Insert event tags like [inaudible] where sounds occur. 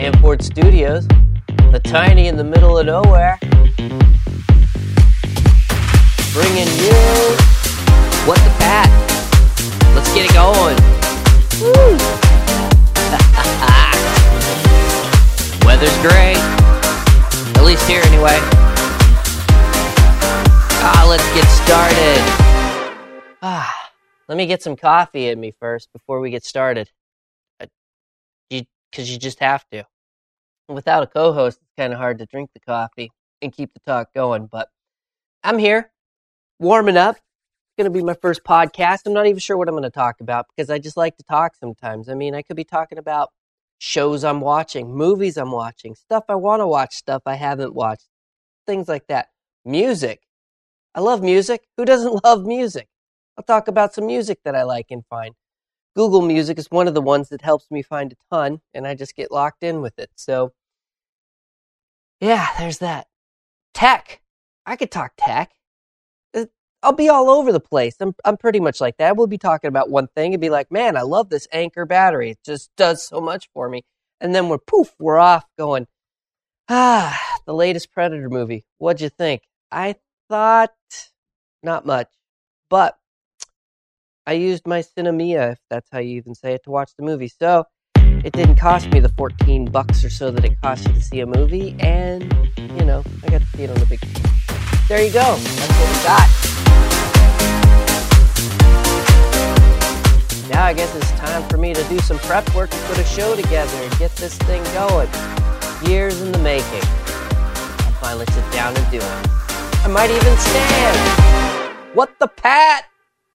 Danforth Studios, the tiny in the middle of nowhere. Bringing you What the Pat. Let's get it going. [laughs] Weather's great. At least here, anyway. Ah, let's get started. Ah, let me get some coffee in me first before we get started. Because you just have to. Without a co-host, it's kind of hard to drink the coffee and keep the talk going. But I'm here, warming up. It's going to be my first podcast. I'm not even sure what I'm going to talk about because I just like to talk sometimes. I mean, I could be talking about shows I'm watching, movies I'm watching, stuff I want to watch, stuff I haven't watched, things like that. Music. I love music. Who doesn't [laughs] love music? I'll talk about some music that I like and find. Google Music is one of the ones that helps me find a ton, and I just get locked in with it. So, yeah, there's that. Tech. I could talk tech. I'll be all over the place. I'm, I'm pretty much like that. We'll be talking about one thing and be like, man, I love this Anker battery. It just does so much for me. And then we're poof, we're off going, ah, the latest Predator movie. What'd you think? I thought not much, but I used my Sinemia, if that's how you even say it, to watch the movie. So it didn't cost me the 14 bucks or so that it costs you to see a movie, and, you know, I got to see it on the big screen. There you go. That's what we got. Now I guess it's time for me to do some prep work and put a show together and get this thing going. Years in the making. I'll finally sit down and do it. I might even stand. What the pat?